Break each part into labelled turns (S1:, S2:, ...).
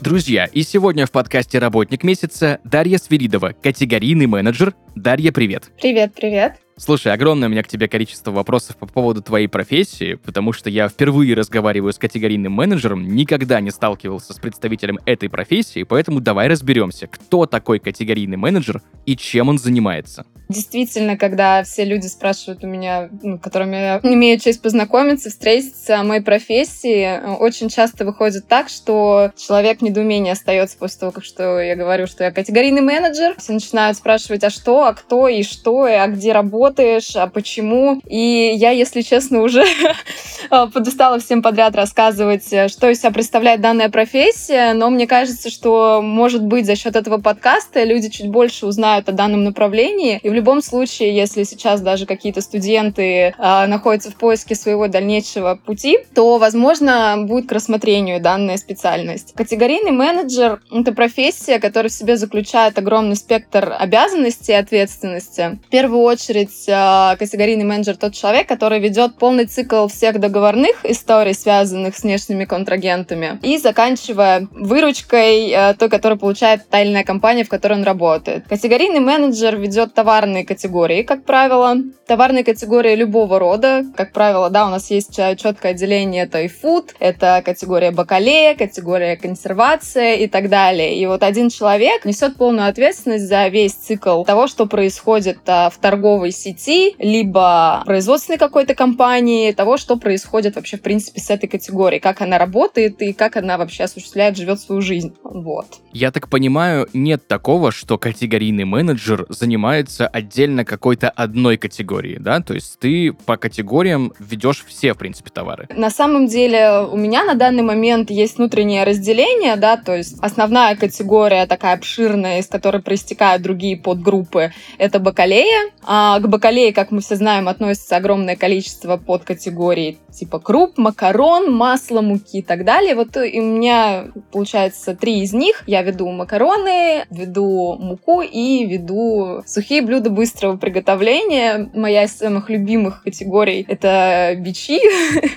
S1: Друзья, и сегодня в подкасте «Работник месяца» Дарья Свиридова, категорийный менеджер. Дарья, привет!
S2: Привет, привет.
S1: Слушай, огромное у меня к тебе количество вопросов по поводу твоей профессии, потому что я впервые разговариваю с категорийным менеджером, никогда не сталкивался с представителем этой профессии, поэтому давай разберемся, кто такой категорийный менеджер и чем он занимается.
S2: Действительно, когда все люди спрашивают у меня, ну, которыми я имею честь познакомиться, встретиться о моей профессии, очень часто выходит так, что человек в недоумении остается после того, как что я говорю, что я категорийный менеджер. Все начинают спрашивать, а что, а кто и что, и а где работаешь, а почему. И я, если честно, уже подустала всем подряд рассказывать, что из себя представляет данная профессия, но мне кажется, что, может быть, за счет этого подкаста люди чуть больше узнают о данном направлении, и в любом случае, если сейчас даже какие-то студенты э, находятся в поиске своего дальнейшего пути, то, возможно, будет к рассмотрению данная специальность. Категорийный менеджер — это профессия, которая в себе заключает огромный спектр обязанностей и ответственности. В первую очередь, э, категорийный менеджер — тот человек, который ведет полный цикл всех договорных историй, связанных с внешними контрагентами, и заканчивая выручкой, э, той, которую получает тайная компания, в которой он работает. Категорийный менеджер ведет товарные товарные категории, как правило. Товарные категории любого рода. Как правило, да, у нас есть четкое отделение, это и food, это категория бакалея, категория консервация и так далее. И вот один человек несет полную ответственность за весь цикл того, что происходит а, в торговой сети, либо производственной какой-то компании, того, что происходит вообще, в принципе, с этой категорией, как она работает и как она вообще осуществляет, живет свою жизнь. Вот.
S1: Я так понимаю, нет такого, что категорийный менеджер занимается отдельно какой-то одной категории, да? То есть ты по категориям ведешь все, в принципе, товары.
S2: На самом деле у меня на данный момент есть внутреннее разделение, да, то есть основная категория такая обширная, из которой проистекают другие подгруппы, это бакалея. А к бакалее, как мы все знаем, относится огромное количество подкатегорий, типа круп, макарон, масло, муки и так далее. Вот и у меня, получается, три из них. Я веду макароны, веду муку и веду сухие блюда блюда быстрого приготовления. Моя из самых любимых категорий — это бичи.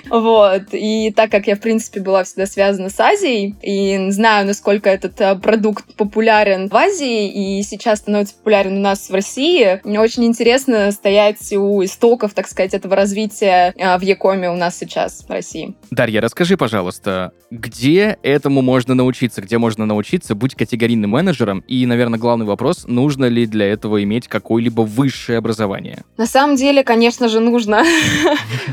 S2: вот. И так как я, в принципе, была всегда связана с Азией, и знаю, насколько этот э, продукт популярен в Азии, и сейчас становится популярен у нас в России, мне очень интересно стоять у истоков, так сказать, этого развития э, в Якоме у нас сейчас в России.
S1: Дарья, расскажи, пожалуйста, где этому можно научиться? Где можно научиться быть категорийным менеджером? И, наверное, главный вопрос, нужно ли для этого иметь какой какое-либо высшее образование?
S2: На самом деле, конечно же, нужно.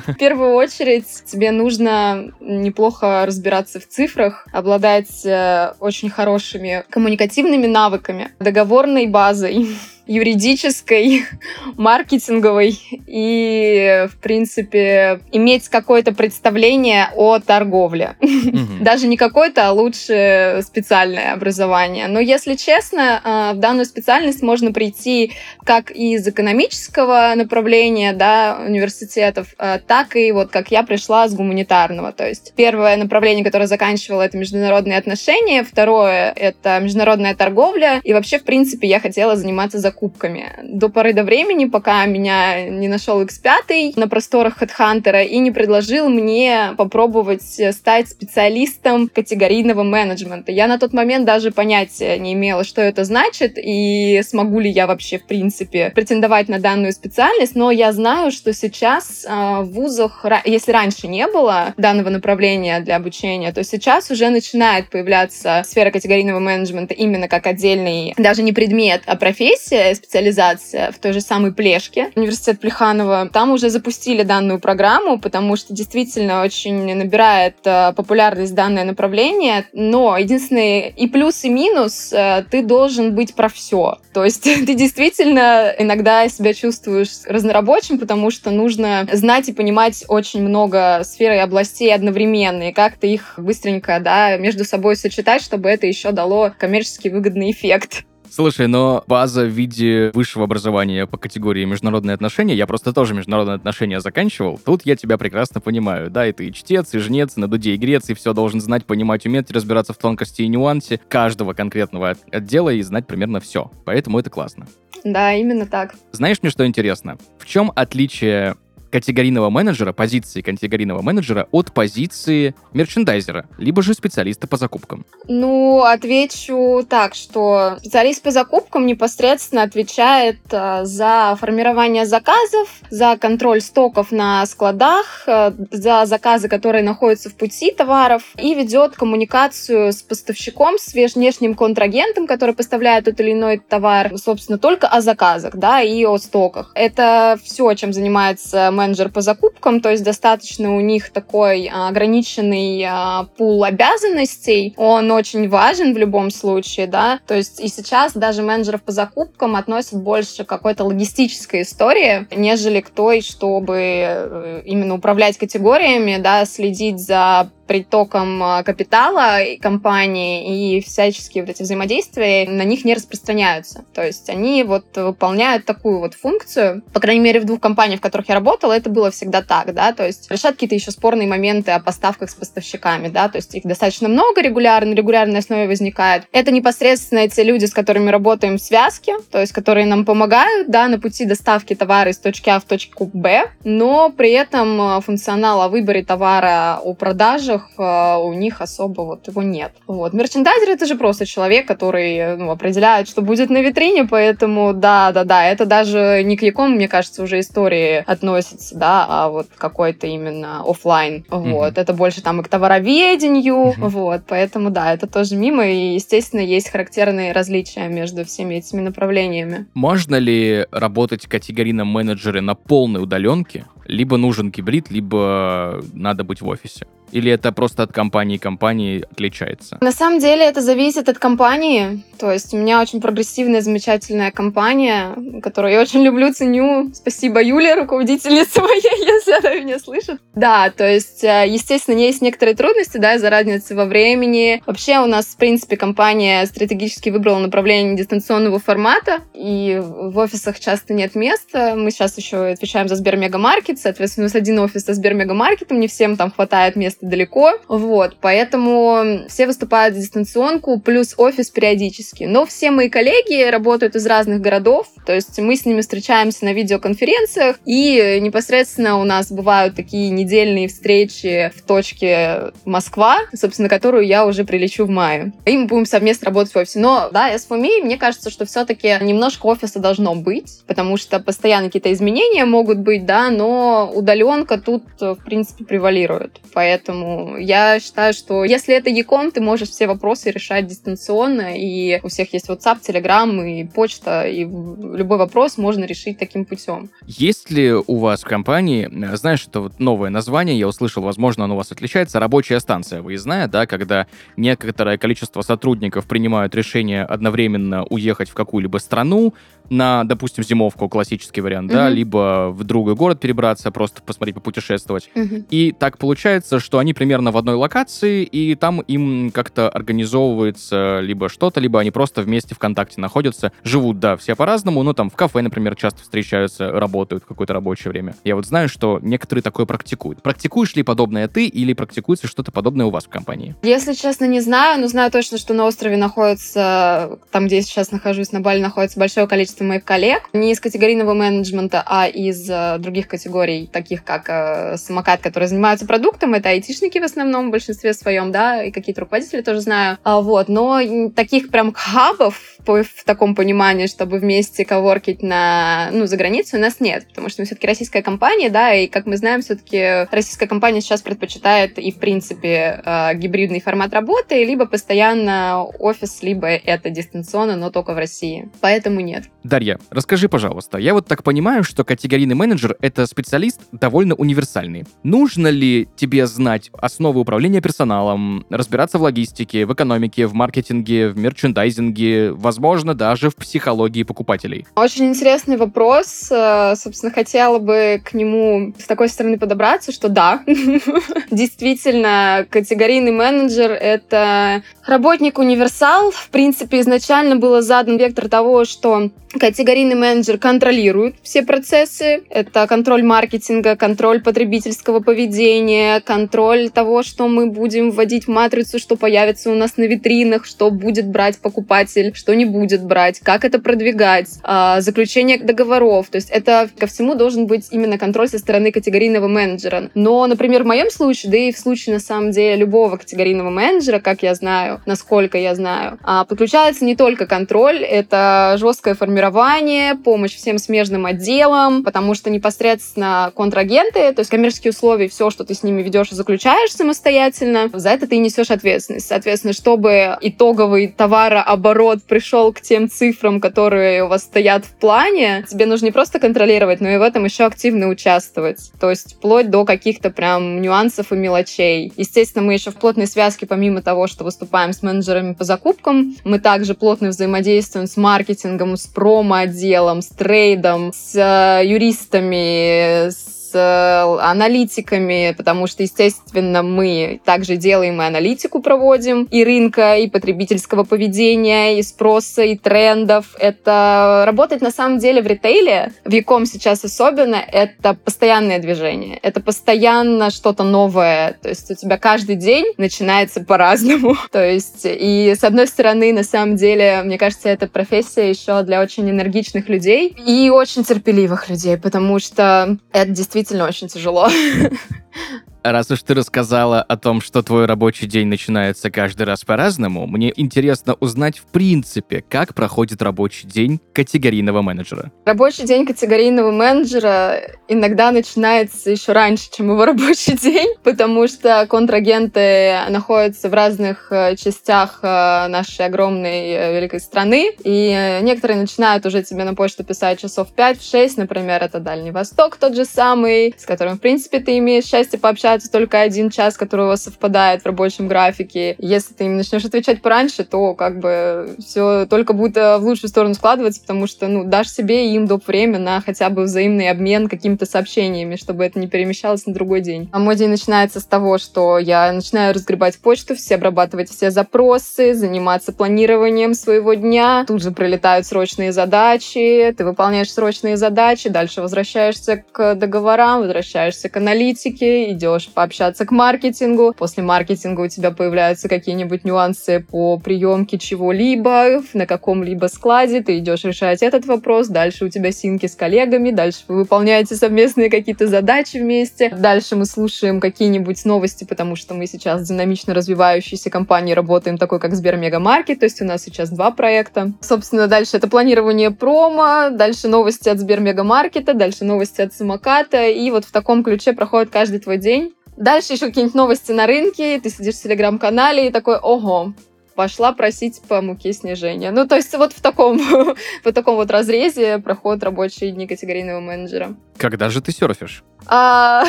S2: В первую очередь тебе нужно неплохо разбираться в цифрах, обладать э, очень хорошими коммуникативными навыками, договорной базой, юридической, маркетинговой и, в принципе, иметь какое-то представление о торговле. Mm-hmm. Даже не какое-то, а лучше специальное образование. Но, если честно, э, в данную специальность можно прийти как из экономического направления да, университетов, э, так и вот как я пришла с гуманитарного. То есть первое направление, которое заканчивала, это международные отношения, второе — это международная торговля, и вообще, в принципе, я хотела заниматься закупкой покупками. До поры до времени, пока меня не нашел X5 на просторах HeadHunter и не предложил мне попробовать стать специалистом категорийного менеджмента. Я на тот момент даже понятия не имела, что это значит и смогу ли я вообще, в принципе, претендовать на данную специальность, но я знаю, что сейчас э, в вузах, если раньше не было данного направления для обучения, то сейчас уже начинает появляться сфера категорийного менеджмента именно как отдельный, даже не предмет, а профессия, специализация в той же самой Плешке, университет Плеханова. Там уже запустили данную программу, потому что действительно очень набирает э, популярность данное направление. Но единственный и плюс, и минус, э, ты должен быть про все. То есть ты действительно иногда себя чувствуешь разнорабочим, потому что нужно знать и понимать очень много сфер и областей одновременно, и как-то их быстренько да, между собой сочетать, чтобы это еще дало коммерчески выгодный эффект.
S1: Слушай, но база в виде высшего образования по категории международные отношения, я просто тоже международные отношения заканчивал, тут я тебя прекрасно понимаю. Да, и ты и чтец, и жнец, и на дуде и грец, и все должен знать, понимать, уметь, разбираться в тонкости и нюансе каждого конкретного отдела и знать примерно все. Поэтому это классно.
S2: Да, именно так.
S1: Знаешь мне, что интересно? В чем отличие категорийного менеджера, позиции категорийного менеджера от позиции мерчендайзера, либо же специалиста по закупкам?
S2: Ну, отвечу так, что специалист по закупкам непосредственно отвечает э, за формирование заказов, за контроль стоков на складах, э, за заказы, которые находятся в пути товаров, и ведет коммуникацию с поставщиком, с внешним контрагентом, который поставляет тот или иной товар, собственно, только о заказах, да, и о стоках. Это все, чем занимается менеджер по закупкам, то есть достаточно у них такой а, ограниченный а, пул обязанностей, он очень важен в любом случае, да, то есть и сейчас даже менеджеров по закупкам относят больше к какой-то логистической истории, нежели к той, чтобы э, именно управлять категориями, да, следить за притоком а, капитала компании и всяческие вот эти взаимодействия на них не распространяются. То есть они вот выполняют такую вот функцию. По крайней мере, в двух компаниях, в которых я работала, это было всегда так, да, то есть решат какие-то еще спорные моменты о поставках с поставщиками, да, то есть их достаточно много регулярно, регулярной основе возникает. Это непосредственно эти люди, с которыми работаем в связке, то есть которые нам помогают, да, на пути доставки товара из точки А в точку Б, но при этом а, функционал о выборе товара, о продаже продажах э, у них особо вот его нет. Вот. Мерчендайзер — это же просто человек, который ну, определяет, что будет на витрине, поэтому да-да-да, это даже не к якому, мне кажется, уже истории относится, да, а вот какой-то именно офлайн. Вот. Mm-hmm. Это больше там и к товароведению, mm-hmm. вот. Поэтому да, это тоже мимо, и, естественно, есть характерные различия между всеми этими направлениями.
S1: Можно ли работать категорийном менеджере на полной удаленке? Либо нужен гибрид, либо надо быть в офисе? Или это просто от компании к компании отличается?
S2: На самом деле это зависит от компании. То есть у меня очень прогрессивная, замечательная компания, которую я очень люблю, ценю. Спасибо Юле, руководительница моей, если она меня слышит. Да, то есть, э, естественно, есть некоторые трудности, да, из-за разницы во времени. Вообще у нас, в принципе, компания стратегически выбрала направление дистанционного формата, и в офисах часто нет места. Мы сейчас еще отвечаем за Сбермегамаркет, соответственно, у нас один офис со Сбермегамаркетом, не всем там хватает места место далеко, вот, поэтому все выступают за дистанционку, плюс офис периодически. Но все мои коллеги работают из разных городов, то есть мы с ними встречаемся на видеоконференциях, и непосредственно у нас бывают такие недельные встречи в точке Москва, собственно, которую я уже прилечу в мае. И мы будем совместно работать в офисе. Но, да, SFMI, мне кажется, что все-таки немножко офиса должно быть, потому что постоянно какие-то изменения могут быть, да, но удаленка тут, в принципе, превалирует. Поэтому Поэтому я считаю, что если это Яком, ты можешь все вопросы решать дистанционно, и у всех есть WhatsApp, Telegram и почта, и любой вопрос можно решить таким путем.
S1: Есть ли у вас в компании, знаешь, это вот новое название, я услышал, возможно, оно у вас отличается, рабочая станция выездная, да, когда некоторое количество сотрудников принимают решение одновременно уехать в какую-либо страну, на, допустим, зимовку, классический вариант, mm-hmm. да, либо в другой город перебраться, просто посмотреть, попутешествовать. Mm-hmm. И так получается, что они примерно в одной локации, и там им как-то организовывается либо что-то, либо они просто вместе ВКонтакте находятся, живут, да, все по-разному, но там в кафе, например, часто встречаются, работают в какое-то рабочее время. Я вот знаю, что некоторые такое практикуют. Практикуешь ли подобное ты или практикуется что-то подобное у вас в компании?
S2: Если честно, не знаю, но знаю точно, что на острове находится, там, где я сейчас нахожусь, на Бали, находится большое количество количество моих коллег, не из категорийного менеджмента, а из э, других категорий, таких как э, самокат, которые занимаются продуктом, это айтишники в основном, в большинстве своем, да, и какие-то руководители тоже знаю, а, вот, но таких прям хабов в таком понимании, чтобы вместе коворкить на, ну, за границу у нас нет, потому что мы все-таки российская компания, да, и, как мы знаем, все-таки российская компания сейчас предпочитает и, в принципе, э, гибридный формат работы, либо постоянно офис, либо это дистанционно, но только в России. Поэтому нет.
S1: Дарья, расскажи, пожалуйста, я вот так понимаю, что категорийный менеджер — это специалист довольно универсальный. Нужно ли тебе знать основы управления персоналом, разбираться в логистике, в экономике, в маркетинге, в мерчендайзинге, возможно, даже в психологии покупателей?
S2: Очень интересный вопрос. Э, собственно, хотела бы к нему с такой стороны подобраться, что да, действительно, категорийный менеджер — это Работник универсал, в принципе, изначально было задан вектор того, что категорийный менеджер контролирует все процессы. Это контроль маркетинга, контроль потребительского поведения, контроль того, что мы будем вводить в матрицу, что появится у нас на витринах, что будет брать покупатель, что не будет брать, как это продвигать, а, заключение договоров. То есть это ко всему должен быть именно контроль со стороны категорийного менеджера. Но, например, в моем случае, да и в случае, на самом деле, любого категорийного менеджера, как я знаю, насколько я знаю, а, подключается не только контроль, это жесткое формирование, помощь всем смежным отделам, потому что непосредственно контрагенты, то есть коммерческие условия, все, что ты с ними ведешь и заключаешь самостоятельно, за это ты несешь ответственность. Соответственно, чтобы итоговый товарооборот пришел к тем цифрам, которые у вас стоят в плане, тебе нужно не просто контролировать, но и в этом еще активно участвовать. То есть вплоть до каких-то прям нюансов и мелочей. Естественно, мы еще в плотной связке, помимо того, что выступаем с менеджерами по закупкам, мы также плотно взаимодействуем с маркетингом, с промо-отделом, с трейдом, с э, юристами, с Э, аналитиками, потому что, естественно, мы также делаем и аналитику проводим, и рынка, и потребительского поведения, и спроса, и трендов. Это работать на самом деле в ритейле, в Яком сейчас особенно, это постоянное движение. Это постоянно что-то новое. То есть у тебя каждый день начинается по-разному. То есть и с одной стороны, на самом деле, мне кажется, это профессия еще для очень энергичных людей и очень терпеливых людей, потому что это действительно действительно очень тяжело.
S1: Раз уж ты рассказала о том, что твой рабочий день начинается каждый раз по-разному, мне интересно узнать в принципе, как проходит рабочий день категорийного менеджера.
S2: Рабочий день категорийного менеджера иногда начинается еще раньше, чем его рабочий день, потому что контрагенты находятся в разных э, частях э, нашей огромной э, великой страны, и некоторые начинают уже тебе на почту писать часов 5-6, например, это Дальний Восток тот же самый, с которым, в принципе, ты имеешь счастье пообщаться получается только один час, который у вас совпадает в рабочем графике. Если ты им начнешь отвечать пораньше, то как бы все только будет э, в лучшую сторону складываться, потому что, ну, дашь себе и им доп. время на хотя бы взаимный обмен какими-то сообщениями, чтобы это не перемещалось на другой день. А мой день начинается с того, что я начинаю разгребать почту, все обрабатывать все запросы, заниматься планированием своего дня. Тут же прилетают срочные задачи, ты выполняешь срочные задачи, дальше возвращаешься к договорам, возвращаешься к аналитике, идешь идешь пообщаться к маркетингу. После маркетинга у тебя появляются какие-нибудь нюансы по приемке чего-либо на каком-либо складе. Ты идешь решать этот вопрос. Дальше у тебя синки с коллегами. Дальше вы выполняете совместные какие-то задачи вместе. Дальше мы слушаем какие-нибудь новости, потому что мы сейчас динамично развивающейся компании работаем, такой как Сбер Мегамаркет. То есть у нас сейчас два проекта. Собственно, дальше это планирование промо, дальше новости от Сбер Мегамаркета, дальше новости от самоката. И вот в таком ключе проходит каждый твой день. Дальше еще какие-нибудь новости на рынке, ты сидишь в телеграм-канале и такой, ого, пошла просить по муке снижения. Ну, то есть вот в таком, в таком вот разрезе проходят рабочие дни категорийного менеджера.
S1: Когда же ты серфишь?
S2: А,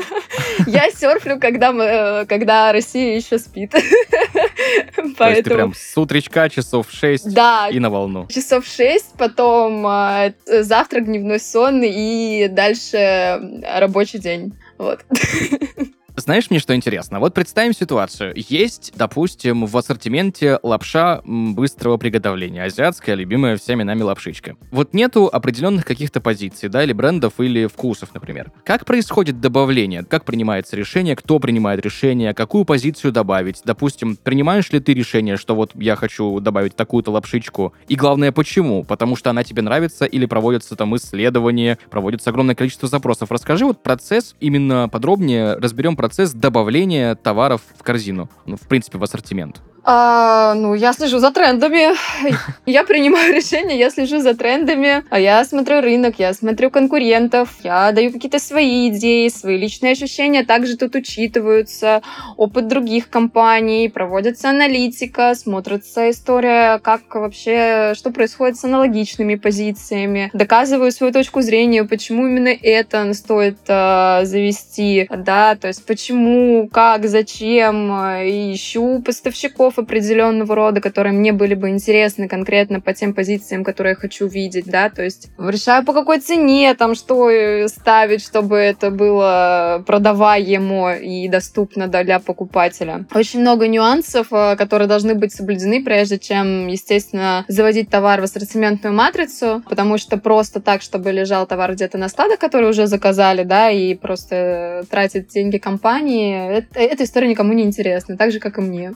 S2: я серфлю, когда, мы, когда Россия еще спит.
S1: Поэтому... То есть ты прям с утречка часов 6 да, и на волну.
S2: часов 6, потом а, завтрак, дневной сон и дальше рабочий день. Вот.
S1: Знаешь, мне что интересно? Вот представим ситуацию. Есть, допустим, в ассортименте лапша быстрого приготовления, азиатская, любимая всеми нами лапшичка. Вот нету определенных каких-то позиций, да, или брендов, или вкусов, например. Как происходит добавление? Как принимается решение? Кто принимает решение? Какую позицию добавить? Допустим, принимаешь ли ты решение, что вот я хочу добавить такую-то лапшичку? И главное, почему? Потому что она тебе нравится или проводятся там исследования, проводится огромное количество запросов. Расскажи вот процесс именно подробнее, разберем процесс добавления товаров в корзину, ну, в принципе, в ассортимент?
S2: А, ну, я слежу за трендами. Я принимаю решения, я слежу за трендами. А я смотрю рынок, я смотрю конкурентов, я даю какие-то свои идеи, свои личные ощущения. Также тут учитываются опыт других компаний, проводится аналитика, смотрится история, как вообще, что происходит с аналогичными позициями. Доказываю свою точку зрения, почему именно это стоит э, завести, да, то есть почему, как, зачем, и ищу поставщиков постов определенного рода, которые мне были бы интересны конкретно по тем позициям, которые я хочу видеть, да, то есть решаю по какой цене, там, что э, ставить, чтобы это было продаваемо и доступно для покупателя. Очень много нюансов, э, которые должны быть соблюдены, прежде чем, естественно, заводить товар в ассортиментную матрицу, потому что просто так, чтобы лежал товар где-то на складах, который уже заказали, да, и просто тратить деньги компании, это, эта история никому не интересна, так же, как и мне.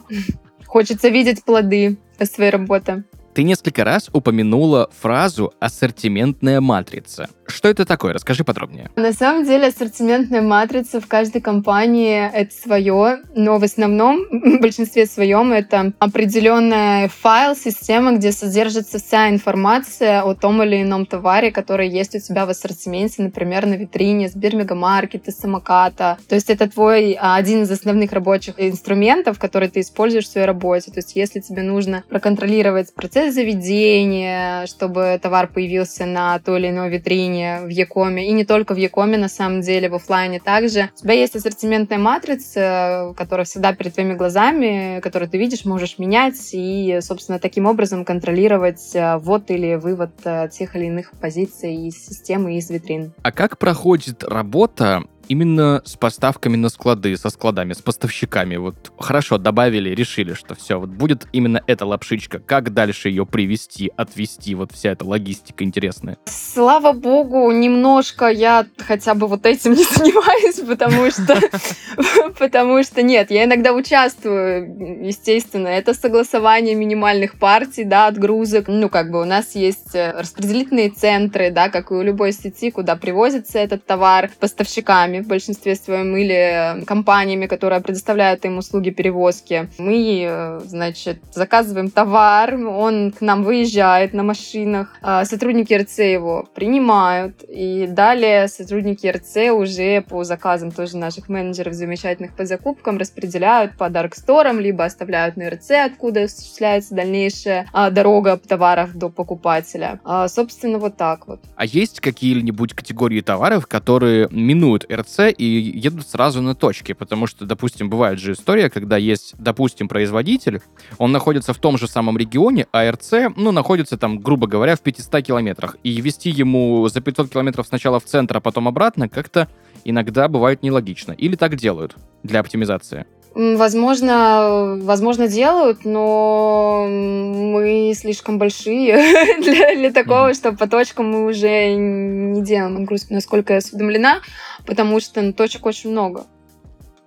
S2: Хочется видеть плоды своей работы.
S1: Ты несколько раз упомянула фразу «ассортиментная матрица». Что это такое? Расскажи подробнее.
S2: На самом деле ассортиментная матрица в каждой компании это свое, но в основном, в большинстве своем, это определенная файл, система, где содержится вся информация о том или ином товаре, который есть у тебя в ассортименте, например, на витрине Сбермегамаркета, самоката. То есть это твой а, один из основных рабочих инструментов, который ты используешь в своей работе. То есть если тебе нужно проконтролировать процесс заведения, чтобы товар появился на той или иной витрине, приложение в Якоме, и не только в Якоме, на самом деле, в офлайне также. У тебя есть ассортиментная матрица, которая всегда перед твоими глазами, которую ты видишь, можешь менять и, собственно, таким образом контролировать э, ввод или вывод э, тех или иных позиций из системы, из витрин.
S1: А как проходит работа именно с поставками на склады, со складами, с поставщиками. Вот хорошо, добавили, решили, что все, вот будет именно эта лапшичка. Как дальше ее привести, отвести, вот вся эта логистика интересная?
S2: Слава богу, немножко я хотя бы вот этим не занимаюсь, потому что, потому что нет, я иногда участвую, естественно, это согласование минимальных партий, да, отгрузок. Ну, как бы у нас есть э, распределительные центры, да, как и у любой сети, куда привозится этот товар поставщиками в большинстве своем или компаниями, которые предоставляют им услуги перевозки. Мы, э, значит, заказываем товар, он к нам выезжает на машинах, а сотрудники РЦ его принимают, и далее сотрудники РЦ уже по заказам тоже наших менеджеров замечательных по закупкам распределяют по дарксторам, либо оставляют на РЦ, откуда осуществляется дальнейшая а, дорога товаров до покупателя. А, собственно, вот так вот.
S1: А есть какие-нибудь категории товаров, которые минуют РЦ ТРЦ и едут сразу на точки, потому что, допустим, бывает же история, когда есть, допустим, производитель, он находится в том же самом регионе, а РЦ, ну, находится там, грубо говоря, в 500 километрах, и вести ему за 500 километров сначала в центр, а потом обратно, как-то иногда бывает нелогично. Или так делают для оптимизации.
S2: Возможно, возможно делают, но мы слишком большие для, для такого, что по точкам мы уже не делаем, насколько я осведомлена, потому что ну, точек очень много.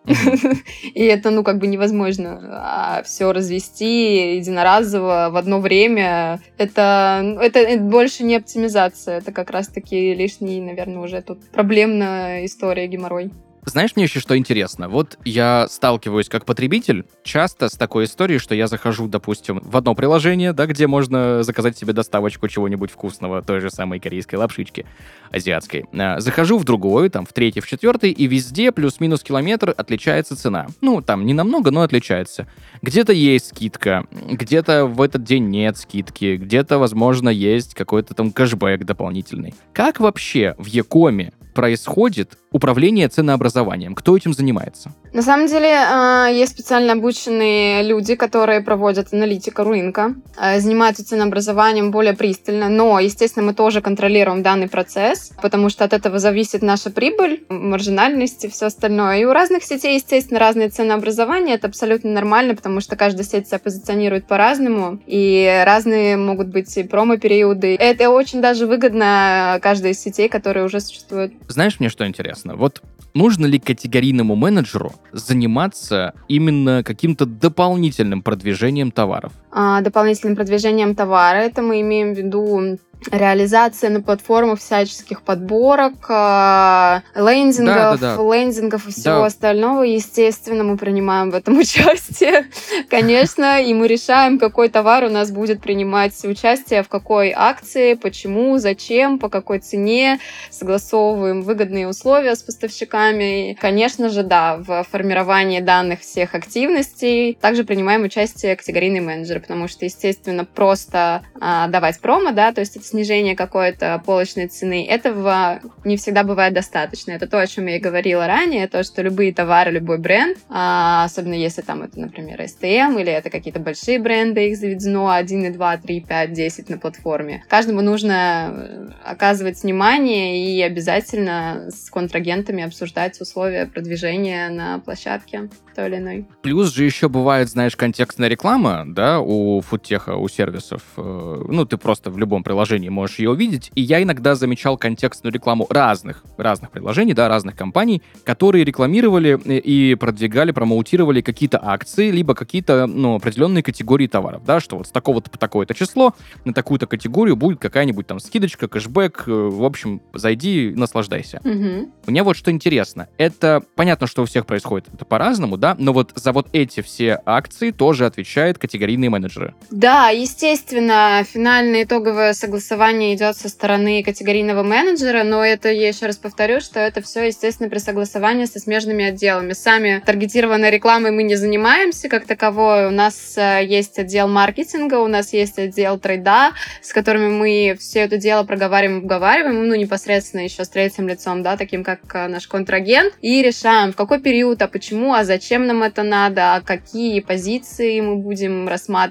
S2: И это, ну, как бы невозможно а все развести единоразово в одно время. Это, это, это больше не оптимизация, это как раз-таки лишний, наверное, уже тут проблемная история геморрой.
S1: Знаешь, мне еще что интересно? Вот я сталкиваюсь как потребитель часто с такой историей, что я захожу, допустим, в одно приложение, да, где можно заказать себе доставочку чего-нибудь вкусного, той же самой корейской лапшички азиатской. А, захожу в другой, там, в третий, в четвертый, и везде плюс-минус километр отличается цена. Ну, там, не намного, но отличается. Где-то есть скидка, где-то в этот день нет скидки, где-то, возможно, есть какой-то там кэшбэк дополнительный. Как вообще в Якоме происходит управление ценообразованием? Кто этим занимается?
S2: На самом деле а, есть специально обученные люди, которые проводят аналитику рынка, а, занимаются ценообразованием более пристально, но, естественно, мы тоже контролируем данный процесс, потому что от этого зависит наша прибыль, маржинальность и все остальное. И у разных сетей, естественно, разные ценообразования, это абсолютно нормально, потому что каждая сеть себя позиционирует по-разному, и разные могут быть и промо-периоды. Это очень даже выгодно каждой из сетей, которые уже существуют.
S1: Знаешь, мне что интересно? Вот нужно ли категорийному менеджеру заниматься именно каким-то дополнительным продвижением товаров?
S2: А, дополнительным продвижением товара, это мы имеем в виду реализация на платформах всяческих подборок, э, лендингов, да, да, да. лендингов и всего да. остального. Естественно, мы принимаем в этом участие, конечно, и мы решаем, какой товар у нас будет принимать участие, в какой акции, почему, зачем, по какой цене, согласовываем выгодные условия с поставщиками. И, конечно же, да, в формировании данных всех активностей также принимаем участие категорийные менеджеры, потому что, естественно, просто а, давать промо, да, то есть это снижение какой-то полочной цены, этого не всегда бывает достаточно. Это то, о чем я и говорила ранее, то, что любые товары, любой бренд, а, особенно если там это, например, STM или это какие-то большие бренды, их заведено 1, 2, 3, 5, 10 на платформе. Каждому нужно э, оказывать внимание и обязательно с контрагентами обсуждать условия продвижения на площадке той или иной.
S1: Плюс же еще бывает, знаешь, контекстная реклама, да, у фудтеха, у сервисов. Э, ну, ты просто в любом приложении можешь ее увидеть. И я иногда замечал контекстную рекламу разных, разных приложений, да, разных компаний, которые рекламировали э, и продвигали, промоутировали какие-то акции, либо какие-то, ну, определенные категории товаров, да, что вот с такого-то по такое-то число на такую-то категорию будет какая-нибудь там скидочка, кэшбэк, э, в общем, зайди, наслаждайся.
S2: Угу.
S1: Мне вот что интересно. Это понятно, что у всех происходит это по-разному, да, но вот за вот эти все акции тоже отвечают категорийные менеджеры.
S2: Да, естественно, финальное итоговое согласование идет со стороны категорийного менеджера, но это, я еще раз повторю, что это все, естественно, при согласовании со смежными отделами. Сами таргетированной рекламой мы не занимаемся как таковой. У нас э, есть отдел маркетинга, у нас есть отдел трейда, с которыми мы все это дело проговариваем, обговариваем, ну, непосредственно еще с третьим лицом, да, таким как э, наш контрагент, и решаем, в какой период, а почему, а зачем нам это надо, а какие позиции мы будем рассматривать,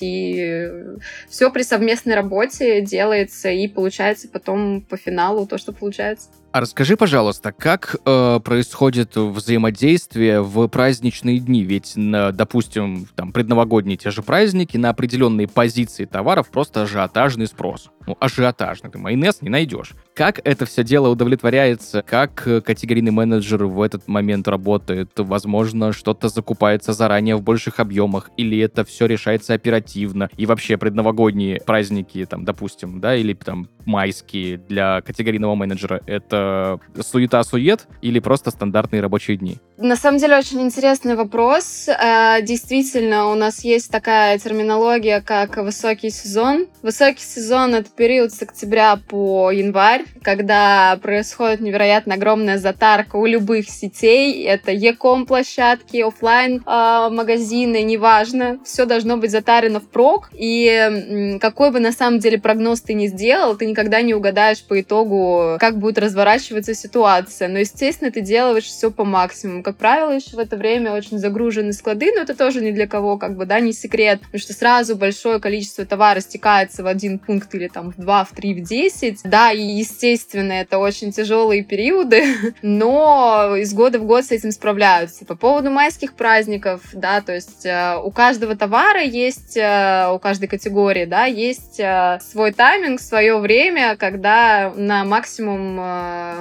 S2: и все при совместной работе делается, и получается потом по финалу то, что получается.
S1: А расскажи, пожалуйста, как э, происходит взаимодействие в праздничные дни? Ведь, на, допустим, там предновогодние те же праздники, на определенные позиции товаров просто ажиотажный спрос. Ну, ажиотажный, ты майонез не найдешь. Как это все дело удовлетворяется? Как э, категорийный менеджер в этот момент работает? Возможно, что-то закупается заранее в больших объемах, или это все решается оперативно? И вообще предновогодние праздники, там, допустим, да, или там майские для категорийного менеджера, это это суета-сует или просто стандартные рабочие дни?
S2: На самом деле очень интересный вопрос. Э, действительно, у нас есть такая терминология, как высокий сезон. Высокий сезон — это период с октября по январь, когда происходит невероятно огромная затарка у любых сетей. Это e-com площадки, офлайн э, магазины, неважно. Все должно быть затарено впрок. И какой бы на самом деле прогноз ты ни сделал, ты никогда не угадаешь по итогу, как будет разворачиваться разворачивается ситуация. Но, естественно, ты делаешь все по максимуму. Как правило, еще в это время очень загружены склады, но это тоже ни для кого, как бы, да, не секрет, потому что сразу большое количество товара стекается в один пункт или там в два, в три, в десять. Да, и, естественно, это очень тяжелые периоды, но из года в год с этим справляются. По поводу майских праздников, да, то есть э, у каждого товара есть, э, у каждой категории, да, есть э, свой тайминг, свое время, когда на максимум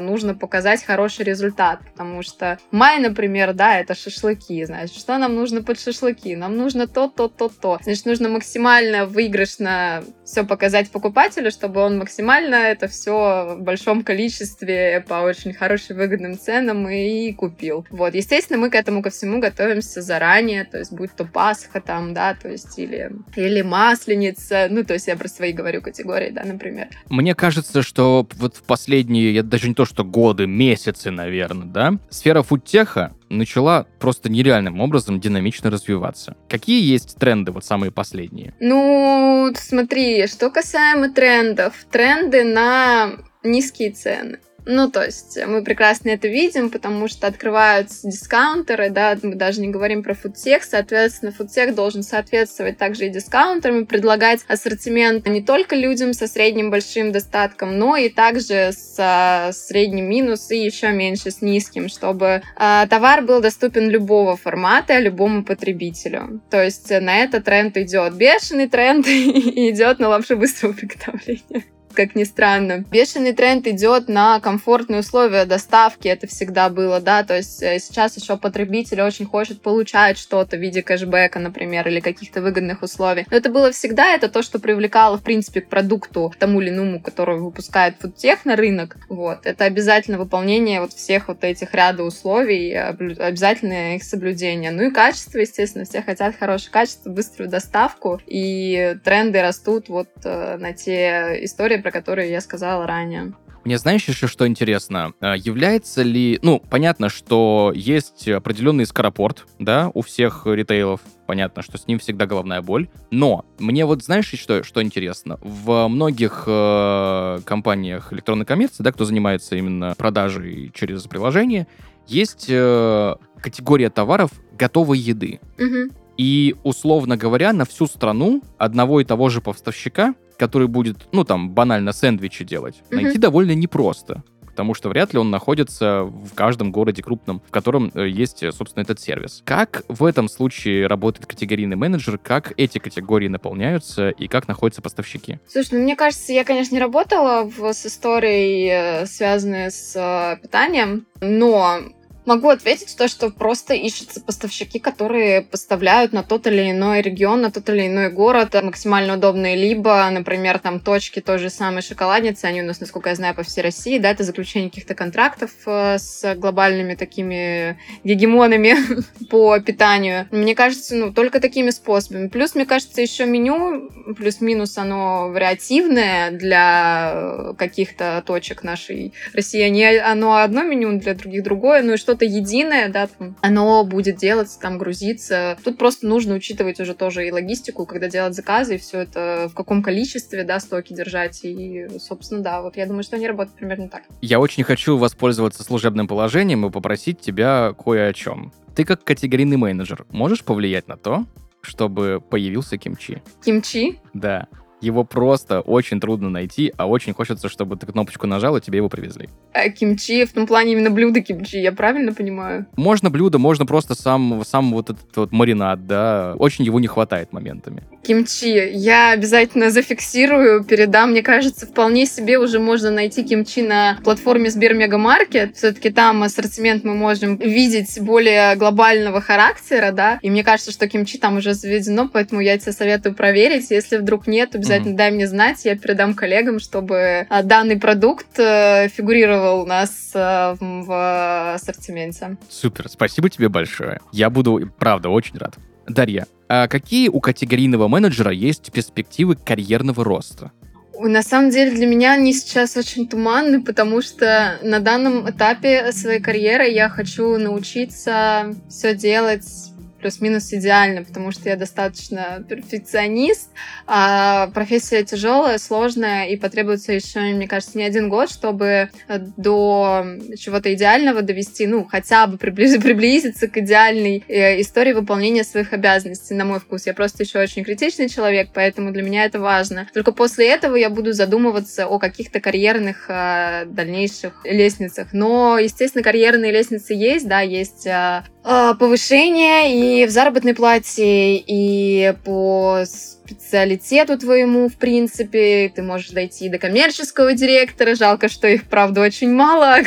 S2: нужно показать хороший результат, потому что май, например, да, это шашлыки, значит, что нам нужно под шашлыки? Нам нужно то, то, то, то. Значит, нужно максимально выигрышно все показать покупателю, чтобы он максимально это все в большом количестве по очень хорошим выгодным ценам и купил. Вот, естественно, мы к этому ко всему готовимся заранее, то есть будь то Пасха там, да, то есть или, или Масленица, ну, то есть я про свои говорю категории, да, например.
S1: Мне кажется, что вот в последние, я даже не то что годы, месяцы, наверное, да, сфера фудтеха начала просто нереальным образом динамично развиваться. Какие есть тренды, вот самые последние?
S2: Ну, смотри, что касаемо трендов. Тренды на низкие цены. Ну, то есть мы прекрасно это видим, потому что открываются дискаунтеры, да, мы даже не говорим про фудтех, соответственно, фудтех должен соответствовать также и дискаунтерам и предлагать ассортимент не только людям со средним большим достатком, но и также с средним минус и еще меньше с низким, чтобы э, товар был доступен любого формата любому потребителю. То есть на это тренд идет. Бешеный тренд идет на лапшу быстрого приготовления как ни странно. Бешеный тренд идет на комфортные условия доставки, это всегда было, да, то есть э, сейчас еще потребитель очень хочет получать что-то в виде кэшбэка, например, или каких-то выгодных условий. Но это было всегда, это то, что привлекало, в принципе, к продукту, тому или иному, который выпускает фудтех на рынок. Вот. Это обязательно выполнение вот всех вот этих ряда условий, обязательно их соблюдение. Ну и качество, естественно, все хотят хорошее качество, быструю доставку, и тренды растут вот э, на те истории, про которые я сказала ранее.
S1: Мне знаешь еще что интересно? А, Является ли... Ну, понятно, что есть определенный скоропорт, да, у всех ритейлов. Понятно, что с ним всегда головная боль. Но мне вот знаешь что, что интересно? В многих э, компаниях электронной коммерции, да, кто занимается именно продажей через приложение, есть э, категория товаров готовой еды.
S2: Мгм.
S1: И, условно говоря, на всю страну одного и того же поставщика, который будет, ну, там, банально сэндвичи делать,
S2: Мгм.
S1: найти довольно непросто. Потому что вряд ли он находится в каждом городе крупном, в котором э, есть, э, собственно, этот сервис. Как в этом случае работает категорийный менеджер, как эти категории наполняются и как находятся поставщики?
S2: Слушай, ну мне кажется, я, конечно, не работала в, с историей, э, связанной с питанием, но могу ответить то, что просто ищутся поставщики, которые поставляют на тот или иной регион, на тот или иной город максимально удобные, либо, например, там точки той же самой шоколадницы, они у нас, насколько я знаю, по всей России, да, это заключение каких-то контрактов э, с глобальными такими гегемонами по питанию. Мне кажется, ну, только такими способами. Плюс, мне кажется, еще меню, плюс-минус, оно вариативное для э, каких-то точек нашей России. Они, оно одно меню, для других другое, ну и что-то единое, да, оно будет делаться, там, грузиться. Тут просто нужно учитывать уже тоже и логистику, когда делать заказы, и все это в каком количестве, да, стоки держать. И, собственно, да, вот я думаю, что они работают примерно так.
S1: Я очень хочу воспользоваться служебным положением и попросить тебя кое о чем. Ты как категорийный менеджер можешь повлиять на то, чтобы появился кимчи?
S2: Кимчи,
S1: Да. Его просто очень трудно найти, а очень хочется, чтобы ты кнопочку нажал, и тебе его привезли.
S2: э, кимчи, в том плане именно блюдо кимчи, я правильно понимаю?
S1: Можно блюдо, можно просто сам, сам вот этот вот маринад, да. Очень его не хватает моментами.
S2: Кимчи. Я обязательно зафиксирую, передам. Мне кажется, вполне себе уже можно найти кимчи на платформе Сбермегамаркет. Все-таки там ассортимент мы можем видеть более глобального характера, да. И мне кажется, что кимчи там уже заведено, поэтому я тебе советую проверить. Если вдруг нет, обязательно дай мне знать, я передам коллегам, чтобы а, данный продукт э, фигурировал у нас э, в ассортименте.
S1: Супер, спасибо тебе большое. Я буду, правда, очень рад. Дарья, а какие у категорийного менеджера есть перспективы карьерного роста?
S2: На самом деле для меня они сейчас очень туманны, потому что на данном этапе своей карьеры я хочу научиться все делать плюс-минус идеально, потому что я достаточно перфекционист, а профессия тяжелая, сложная, и потребуется еще, мне кажется, не один год, чтобы э, до чего-то идеального довести, ну, хотя бы приблиз- приблизиться к идеальной э, истории выполнения своих обязанностей, на мой вкус. Я просто еще очень критичный человек, поэтому для меня это важно. Только после этого я буду задумываться о каких-то карьерных э, дальнейших лестницах. Но, естественно, карьерные лестницы есть, да, есть э, повышение и в заработной плате, и по специалитету твоему, в принципе. Ты можешь дойти до коммерческого директора. Жалко, что их, правда, очень мало,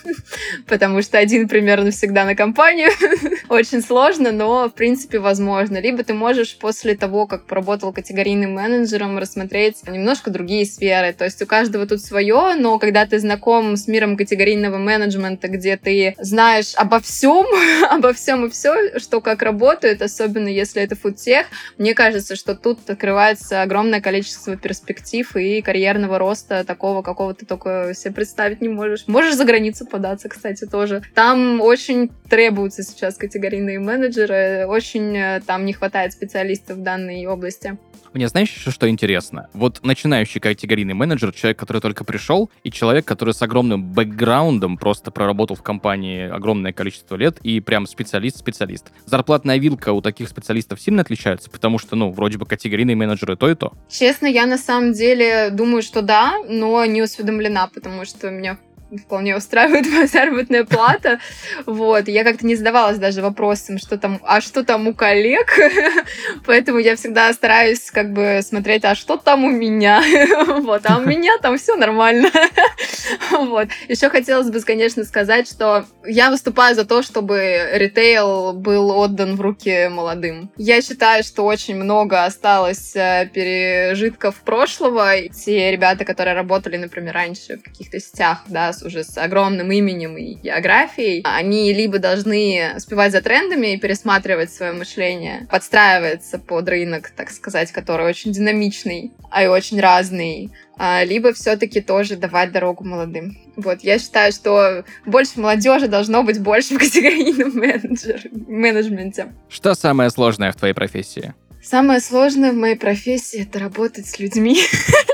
S2: потому что один примерно всегда на компанию. Очень сложно, но, в принципе, возможно. Либо ты можешь после того, как поработал категорийным менеджером, рассмотреть немножко другие сферы. То есть у каждого тут свое, но когда ты знаком с миром категорийного менеджмента, где ты знаешь обо всем, обо всем и все, что как работает, особенно если это фудтех, мне кажется, что тут открывается огромное количество перспектив и карьерного роста такого, какого ты только себе представить не можешь. Можешь за границу податься, кстати, тоже. Там очень требуются сейчас категорийные менеджеры, очень э, там не хватает специалистов в данной области.
S1: Мне знаешь еще что интересно? Вот начинающий категорийный менеджер, человек, который только пришел, и человек, который с огромным бэкграундом просто проработал в компании огромное количество лет и прям специалист-специалист. Зарплатная вилка у таких специалистов сильно отличается, потому что, ну, вроде бы категорийные менеджеры то и то.
S2: Честно, я на самом деле думаю, что да, но не усведомлена, потому что меня вполне устраивает моя заработная плата. Вот. Я как-то не задавалась даже вопросом, что там, а что там у коллег? Поэтому я всегда стараюсь как бы смотреть, а что там у меня? Вот. А у меня там все нормально. Вот. Еще хотелось бы, конечно, сказать, что я выступаю за то, чтобы ритейл был отдан в руки молодым. Я считаю, что очень много осталось э, пережитков прошлого. Те ребята, которые работали, например, раньше в каких-то сетях, да, сейчас уже с огромным именем и географией, они либо должны успевать за трендами и пересматривать свое мышление, подстраиваться под рынок, так сказать, который очень динамичный, а и очень разный, а, либо все-таки тоже давать дорогу молодым. Вот, я считаю, что больше молодежи должно быть больше в категорийном менеджер, менеджменте.
S1: Что самое сложное в твоей профессии?
S2: Самое сложное в моей профессии — это работать с людьми.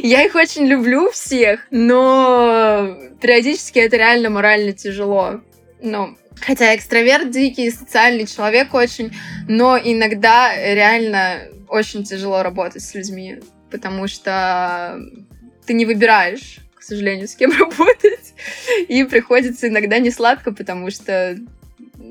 S2: Я их очень люблю всех, но периодически это реально морально тяжело. Но Хотя экстраверт дикий, социальный человек очень, но иногда реально очень тяжело работать с людьми потому что ты не выбираешь, к сожалению, с кем работать. И приходится иногда не сладко, потому что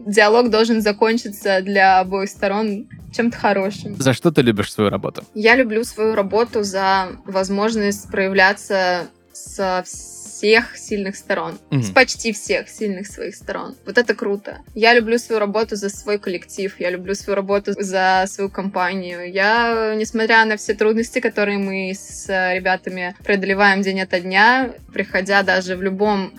S2: диалог должен закончиться для обоих сторон чем-то хорошим.
S1: За что ты любишь свою работу?
S2: Я люблю свою работу за возможность проявляться со всех сильных сторон. Mm-hmm. С почти всех сильных своих сторон. Вот это круто. Я люблю свою работу за свой коллектив, я люблю свою работу за свою компанию. Я, несмотря на все трудности, которые мы с ребятами преодолеваем день ото дня, приходя даже в любом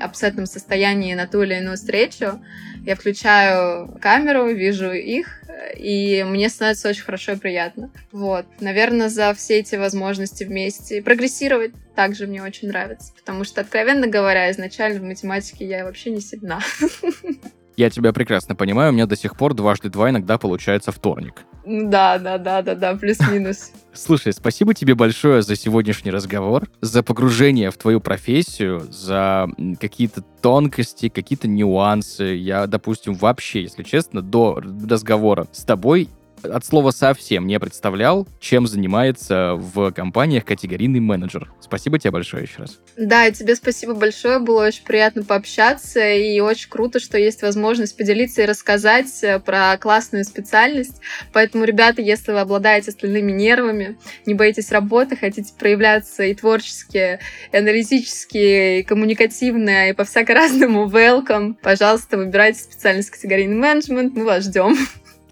S2: абсолютном состоянии на ту или иную встречу, я включаю камеру, вижу их, и мне становится очень хорошо и приятно. Вот. Наверное, за все эти возможности вместе прогрессировать также мне очень нравится, потому что, откровенно говоря, изначально в математике я вообще не сильна.
S1: Я тебя прекрасно понимаю, у меня до сих пор дважды два иногда получается вторник.
S2: Да, да, да, да, да, плюс-минус.
S1: Слушай, спасибо тебе большое за сегодняшний разговор, за погружение в твою профессию, за какие-то тонкости, какие-то нюансы. Я, допустим, вообще, если честно, до разговора с тобой от слова совсем не представлял, чем занимается в компаниях категорийный менеджер. Спасибо тебе большое еще раз.
S2: Да, и тебе спасибо большое. Было очень приятно пообщаться, и очень круто, что есть возможность поделиться и рассказать э, про классную специальность. Поэтому, ребята, если вы обладаете остальными нервами, не боитесь работы, хотите проявляться и творчески, и аналитически, и коммуникативно, и по всяко-разному, welcome. Пожалуйста, выбирайте специальность категорийный менеджмент, мы вас ждем.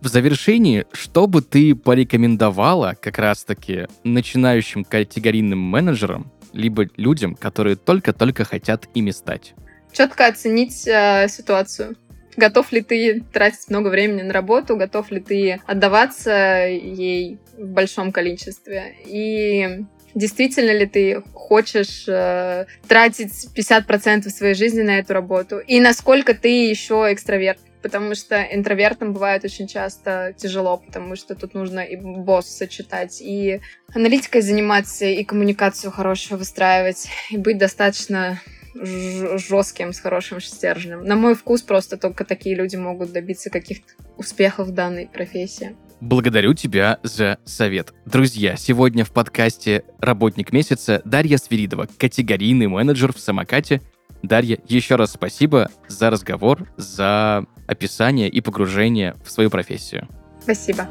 S1: В завершении, что бы ты порекомендовала как раз-таки начинающим категорийным менеджерам, либо людям, которые только-только хотят ими стать?
S2: Четко оценить э, ситуацию. Готов ли ты тратить много времени на работу, готов ли ты отдаваться ей в большом количестве. И действительно ли ты хочешь э, тратить 50% своей жизни на эту работу, и насколько ты еще экстраверт потому что интровертам бывает очень часто тяжело, потому что тут нужно и босс сочетать, и аналитикой заниматься, и коммуникацию хорошую выстраивать, и быть достаточно жестким, с хорошим стержнем. На мой вкус просто только такие люди могут добиться каких-то успехов в данной профессии.
S1: Благодарю тебя за совет. Друзья, сегодня в подкасте «Работник месяца» Дарья Свиридова, категорийный менеджер в самокате. Дарья, еще раз спасибо за разговор, за описание и погружение в свою профессию.
S2: Спасибо.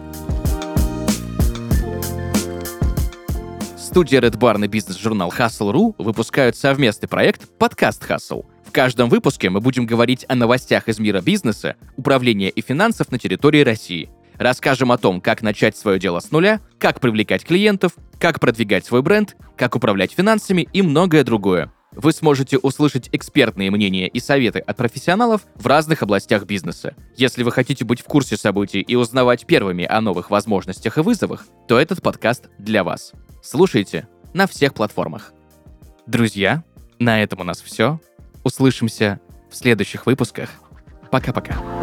S1: Студия Red Barn и бизнес-журнал Hustle.ru выпускают совместный проект «Подкаст Hustle». В каждом выпуске мы будем говорить о новостях из мира бизнеса, управления и финансов на территории России. Расскажем о том, как начать свое дело с нуля, как привлекать клиентов, как продвигать свой бренд, как управлять финансами и многое другое. Вы сможете услышать экспертные мнения и советы от профессионалов в разных областях бизнеса. Если вы хотите быть в курсе событий и узнавать первыми о новых возможностях и вызовах, то этот подкаст для вас. Слушайте на всех платформах. Друзья, на этом у нас все. Услышимся в следующих выпусках. Пока-пока.